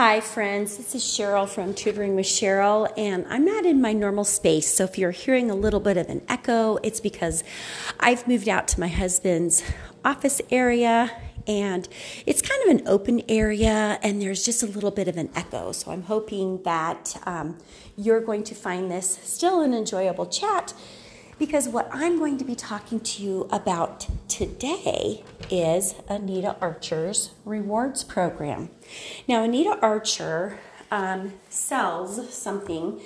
Hi, friends. This is Sheryl from Tutoring with Sheryl, and I'm not in my normal space. So if you're hearing a little bit of an echo, it's because I've moved out to my husband's office area, and it's kind of an open area, and there's just a little bit of an echo. So I'm hoping that um, you're going to find this still an enjoyable chat because what I'm going to be talking to you about today is Anita Archer's rewards program. Now, Anita Archer um, sells something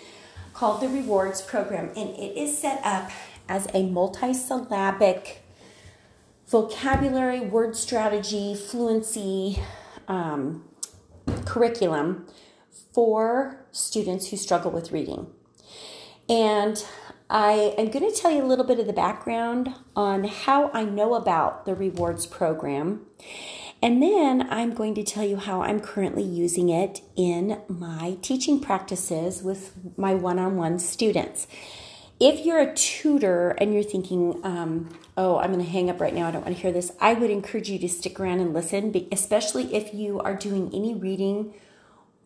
called the rewards program, and it is set up as a multisyllabic vocabulary, word strategy, fluency um, curriculum for students who struggle with reading. And I am going to tell you a little bit of the background on how I know about the rewards program. And then I'm going to tell you how I'm currently using it in my teaching practices with my one on one students. If you're a tutor and you're thinking, um, oh, I'm going to hang up right now, I don't want to hear this, I would encourage you to stick around and listen, especially if you are doing any reading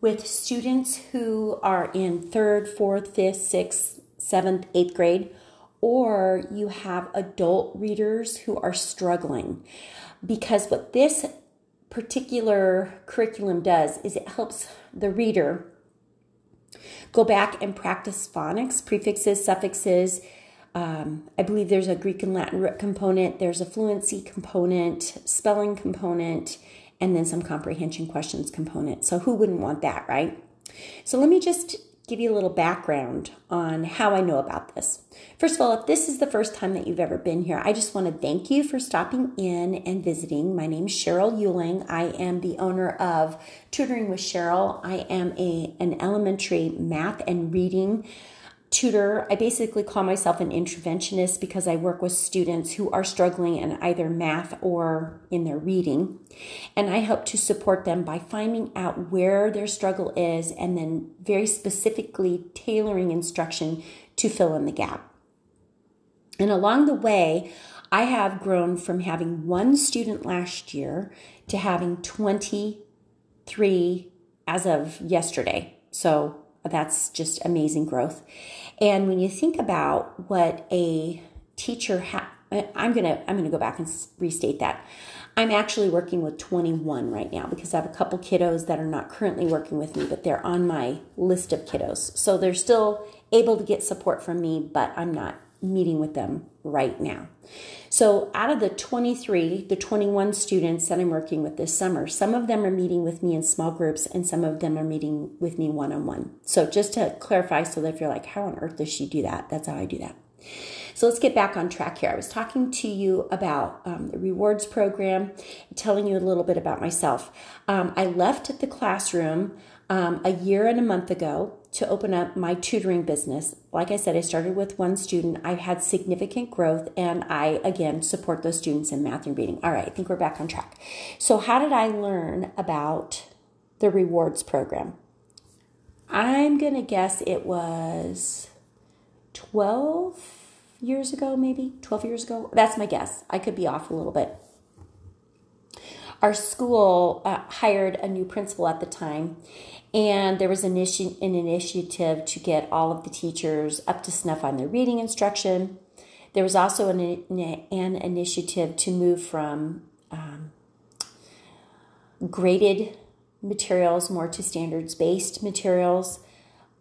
with students who are in third, fourth, fifth, sixth, seventh, eighth grade, or you have adult readers who are struggling. Because what this particular curriculum does is it helps the reader go back and practice phonics, prefixes, suffixes. Um, I believe there's a Greek and Latin root component, there's a fluency component, spelling component, and then some comprehension questions component. So, who wouldn't want that, right? So, let me just give you a little background on how I know about this. First of all, if this is the first time that you've ever been here, I just want to thank you for stopping in and visiting. My name is Sheryl Euling. I am the owner of Tutoring with Sheryl. I am a an elementary math and reading tutor. I basically call myself an interventionist because I work with students who are struggling in either math or in their reading. And I help to support them by finding out where their struggle is and then very specifically tailoring instruction to fill in the gap. And along the way, I have grown from having one student last year to having 23 as of yesterday. So that's just amazing growth. And when you think about what a teacher ha- I'm gonna I'm gonna go back and restate that. I'm actually working with 21 right now because I have a couple kiddos that are not currently working with me, but they're on my list of kiddos. So they're still able to get support from me, but I'm not meeting with them right now. So, out of the 23, the 21 students that I'm working with this summer, some of them are meeting with me in small groups and some of them are meeting with me one on one. So, just to clarify, so that if you're like, how on earth does she do that? That's how I do that. So, let's get back on track here. I was talking to you about um, the rewards program, telling you a little bit about myself. Um, I left the classroom um, a year and a month ago to open up my tutoring business. Like I said, I started with one student. I've had significant growth, and I again support those students in math and reading. All right, I think we're back on track. So, how did I learn about the rewards program? I'm going to guess it was 12 years ago, maybe 12 years ago. That's my guess. I could be off a little bit. Our school uh, hired a new principal at the time, and there was an, issue, an initiative to get all of the teachers up to snuff on their reading instruction. There was also an, an initiative to move from um, graded materials more to standards based materials.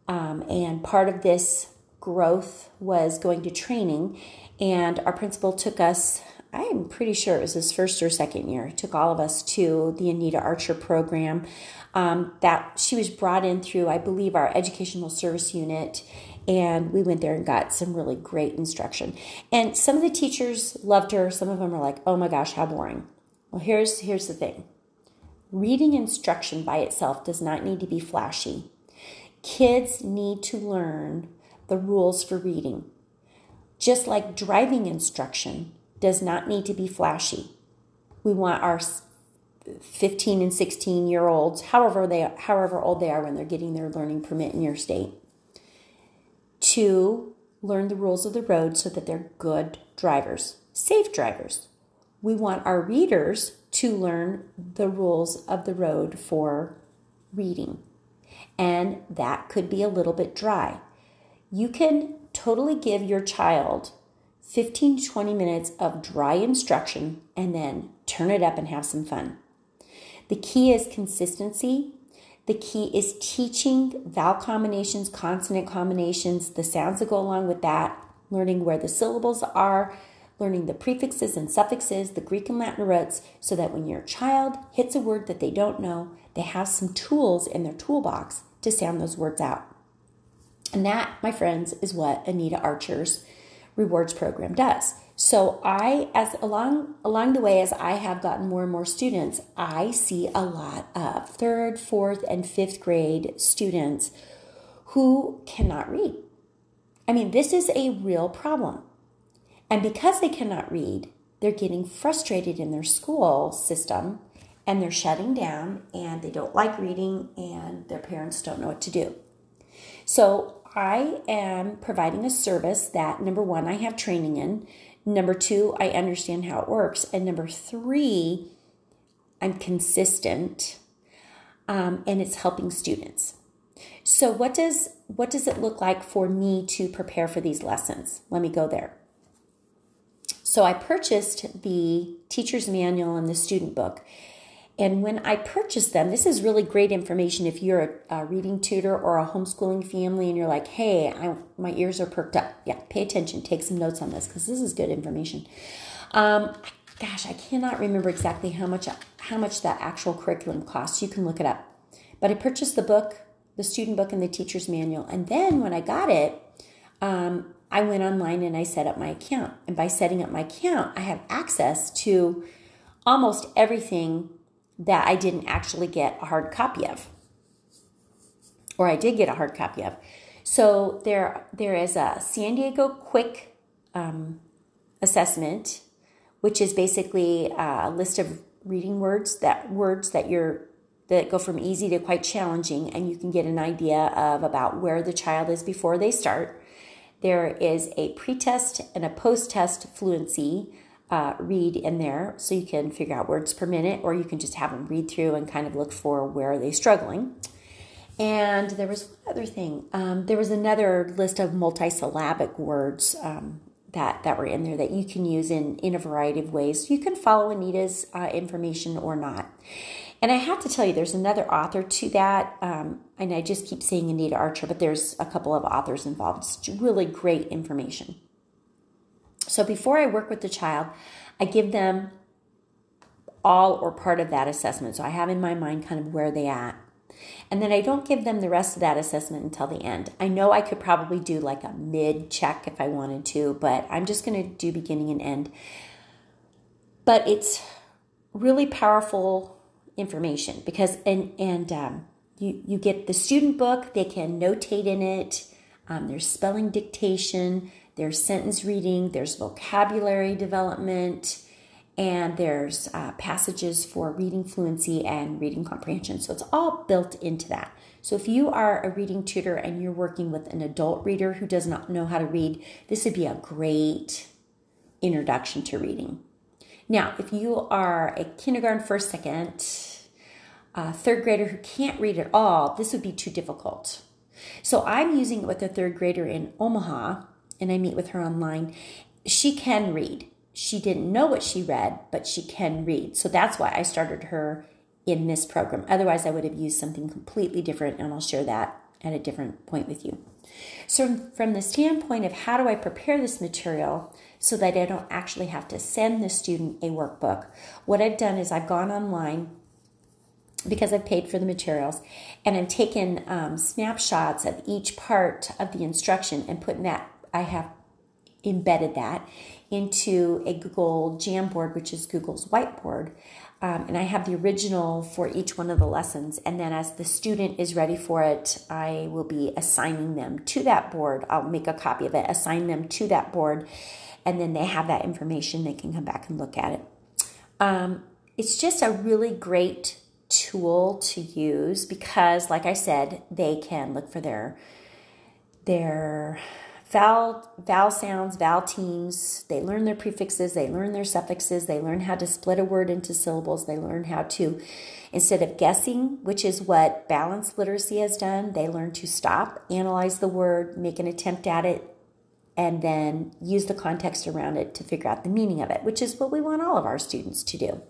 Um, and part of this growth was going to training. And our principal took us, I'm pretty sure it was his first or second year, took all of us to the Anita Archer program um, that she was brought in through, I believe, our educational service unit. And we went there and got some really great instruction. And some of the teachers loved her. Some of them are like, oh my gosh, how boring. Well, here's, here's the thing reading instruction by itself does not need to be flashy. Kids need to learn the rules for reading. Just like driving instruction does not need to be flashy. We want our 15 and 16 year olds, however they however old they are when they're getting their learning permit in your state, to learn the rules of the road so that they're good drivers, safe drivers. We want our readers to learn the rules of the road for reading, and that could be a little bit dry. You can totally give your child 15 to 20 minutes of dry instruction and then turn it up and have some fun. The key is consistency. The key is teaching vowel combinations, consonant combinations, the sounds that go along with that, learning where the syllables are, learning the prefixes and suffixes, the Greek and Latin roots, so that when your child hits a word that they don't know, they have some tools in their toolbox to sound those words out. And that, my friends, is what Anita Archer's rewards program does. So I as along along the way as I have gotten more and more students, I see a lot of 3rd, 4th and 5th grade students who cannot read. I mean, this is a real problem. And because they cannot read, they're getting frustrated in their school system and they're shutting down and they don't like reading and their parents don't know what to do. So I am providing a service that number one, I have training in. Number two, I understand how it works. And number three, I'm consistent um, and it's helping students. So what does what does it look like for me to prepare for these lessons? Let me go there. So I purchased the teacher's manual and the student book. And when I purchased them, this is really great information if you're a, a reading tutor or a homeschooling family and you're like, hey, I, my ears are perked up. Yeah, pay attention, take some notes on this because this is good information. Um, gosh, I cannot remember exactly how much how much that actual curriculum costs. You can look it up. But I purchased the book, the student book, and the teacher's manual. And then when I got it, um, I went online and I set up my account. And by setting up my account, I have access to almost everything that I didn't actually get a hard copy of. Or I did get a hard copy of. So there, there is a San Diego Quick um, assessment, which is basically a list of reading words that words that you're that go from easy to quite challenging, and you can get an idea of about where the child is before they start. There is a pretest and a post-test fluency uh, read in there, so you can figure out words per minute, or you can just have them read through and kind of look for where are they struggling. And there was one other thing. Um, there was another list of multisyllabic words um, that that were in there that you can use in in a variety of ways. You can follow Anita's uh, information or not. And I have to tell you, there's another author to that. Um, and I just keep saying Anita Archer, but there's a couple of authors involved. It's really great information. So before I work with the child, I give them all or part of that assessment. So I have in my mind kind of where they at. And then I don't give them the rest of that assessment until the end. I know I could probably do like a mid check if I wanted to, but I'm just going to do beginning and end. But it's really powerful information because and and um, you you get the student book. They can notate in it. Um, there's spelling dictation. There's sentence reading. There's vocabulary development and there's uh, passages for reading fluency and reading comprehension. So it's all built into that. So if you are a reading tutor and you're working with an adult reader who does not know how to read, this would be a great introduction to reading. Now, if you are a kindergarten first, second, uh, third grader who can't read at all, this would be too difficult. So I'm using it with a third grader in Omaha, and I meet with her online. She can read she didn't know what she read, but she can read. So that's why I started her in this program. Otherwise, I would have used something completely different, and I'll share that at a different point with you. So, from the standpoint of how do I prepare this material so that I don't actually have to send the student a workbook, what I've done is I've gone online because I've paid for the materials and I've taken um, snapshots of each part of the instruction and put that, I have embedded that into a Google Jamboard, which is Google's whiteboard. Um, and I have the original for each one of the lessons. And then as the student is ready for it, I will be assigning them to that board. I'll make a copy of it, assign them to that board, and then they have that information. They can come back and look at it. Um, it's just a really great tool to use because, like I said, they can look for their their vowel, vowel sounds, vowel teams. They learn their prefixes, they learn their suffixes, they learn how to split a word into syllables, they learn how to, instead of guessing, which is what balanced literacy has done, they learn to stop, analyze the word, make an attempt at it, and then use the context around it to figure out the meaning of it, which is what we want all of our students to do.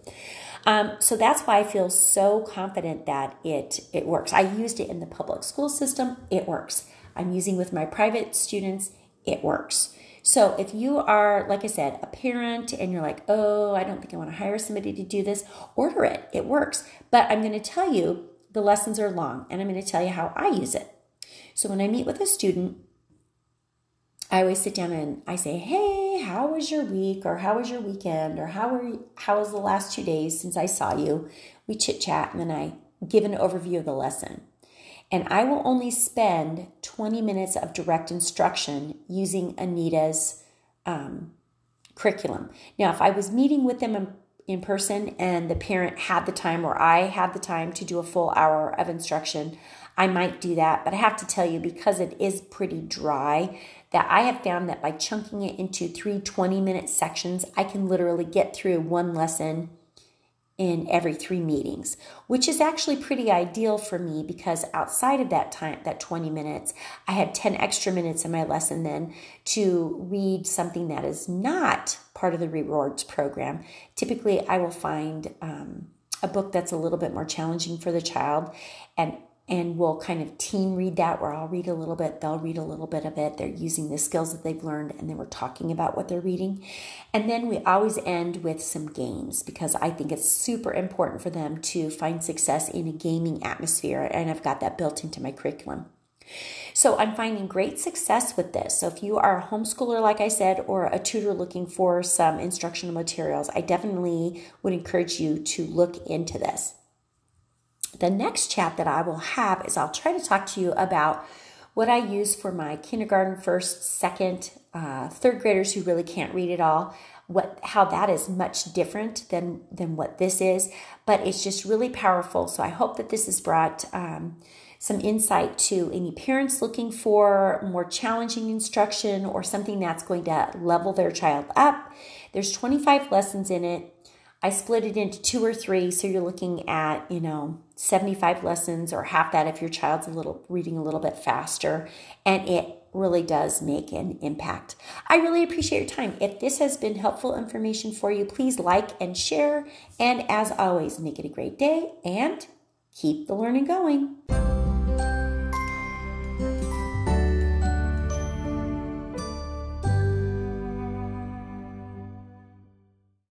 Um, so that's why I feel so confident that it it works. I used it in the public school system. It works. I'm using with my private students. It works. So if you are, like I said, a parent and you're like, oh, I don't think I want to hire somebody to do this, order it. It works. But I'm going to tell you the lessons are long, and I'm going to tell you how I use it. So when I meet with a student, I always sit down and I say, "Hey, how was your week or how was your weekend or how were you, how was the last 2 days since I saw you?" We chit-chat and then I give an overview of the lesson. And I will only spend 20 minutes of direct instruction using Anita's um, curriculum. Now, if I was meeting with them in, in person and the parent had the time or I had the time to do a full hour of instruction, I might do that. But I have to tell you, because it is pretty dry, that I have found that by chunking it into three 20 minute sections, I can literally get through one lesson in every three meetings, which is actually pretty ideal for me because outside of that time, that 20 minutes, I had 10 extra minutes in my lesson then to read something that is not part of the rewards program. Typically, I will find um, a book that's a little bit more challenging for the child and and we'll kind of team read that where I'll read a little bit, they'll read a little bit of it. They're using the skills that they've learned, and then we're talking about what they're reading. And then we always end with some games because I think it's super important for them to find success in a gaming atmosphere, and I've got that built into my curriculum. So I'm finding great success with this. So if you are a homeschooler, like I said, or a tutor looking for some instructional materials, I definitely would encourage you to look into this. The next chat that I will have is I'll try to talk to you about what I use for my kindergarten, first, second, uh, third graders who really can't read at all. What how that is much different than than what this is, but it's just really powerful. So I hope that this has brought um, some insight to any parents looking for more challenging instruction or something that's going to level their child up. There's 25 lessons in it. I split it into two or three, so you're looking at, you know, 75 lessons or half that if your child's a little reading a little bit faster, and it really does make an impact. I really appreciate your time. If this has been helpful information for you, please like and share. And as always, make it a great day and keep the learning going.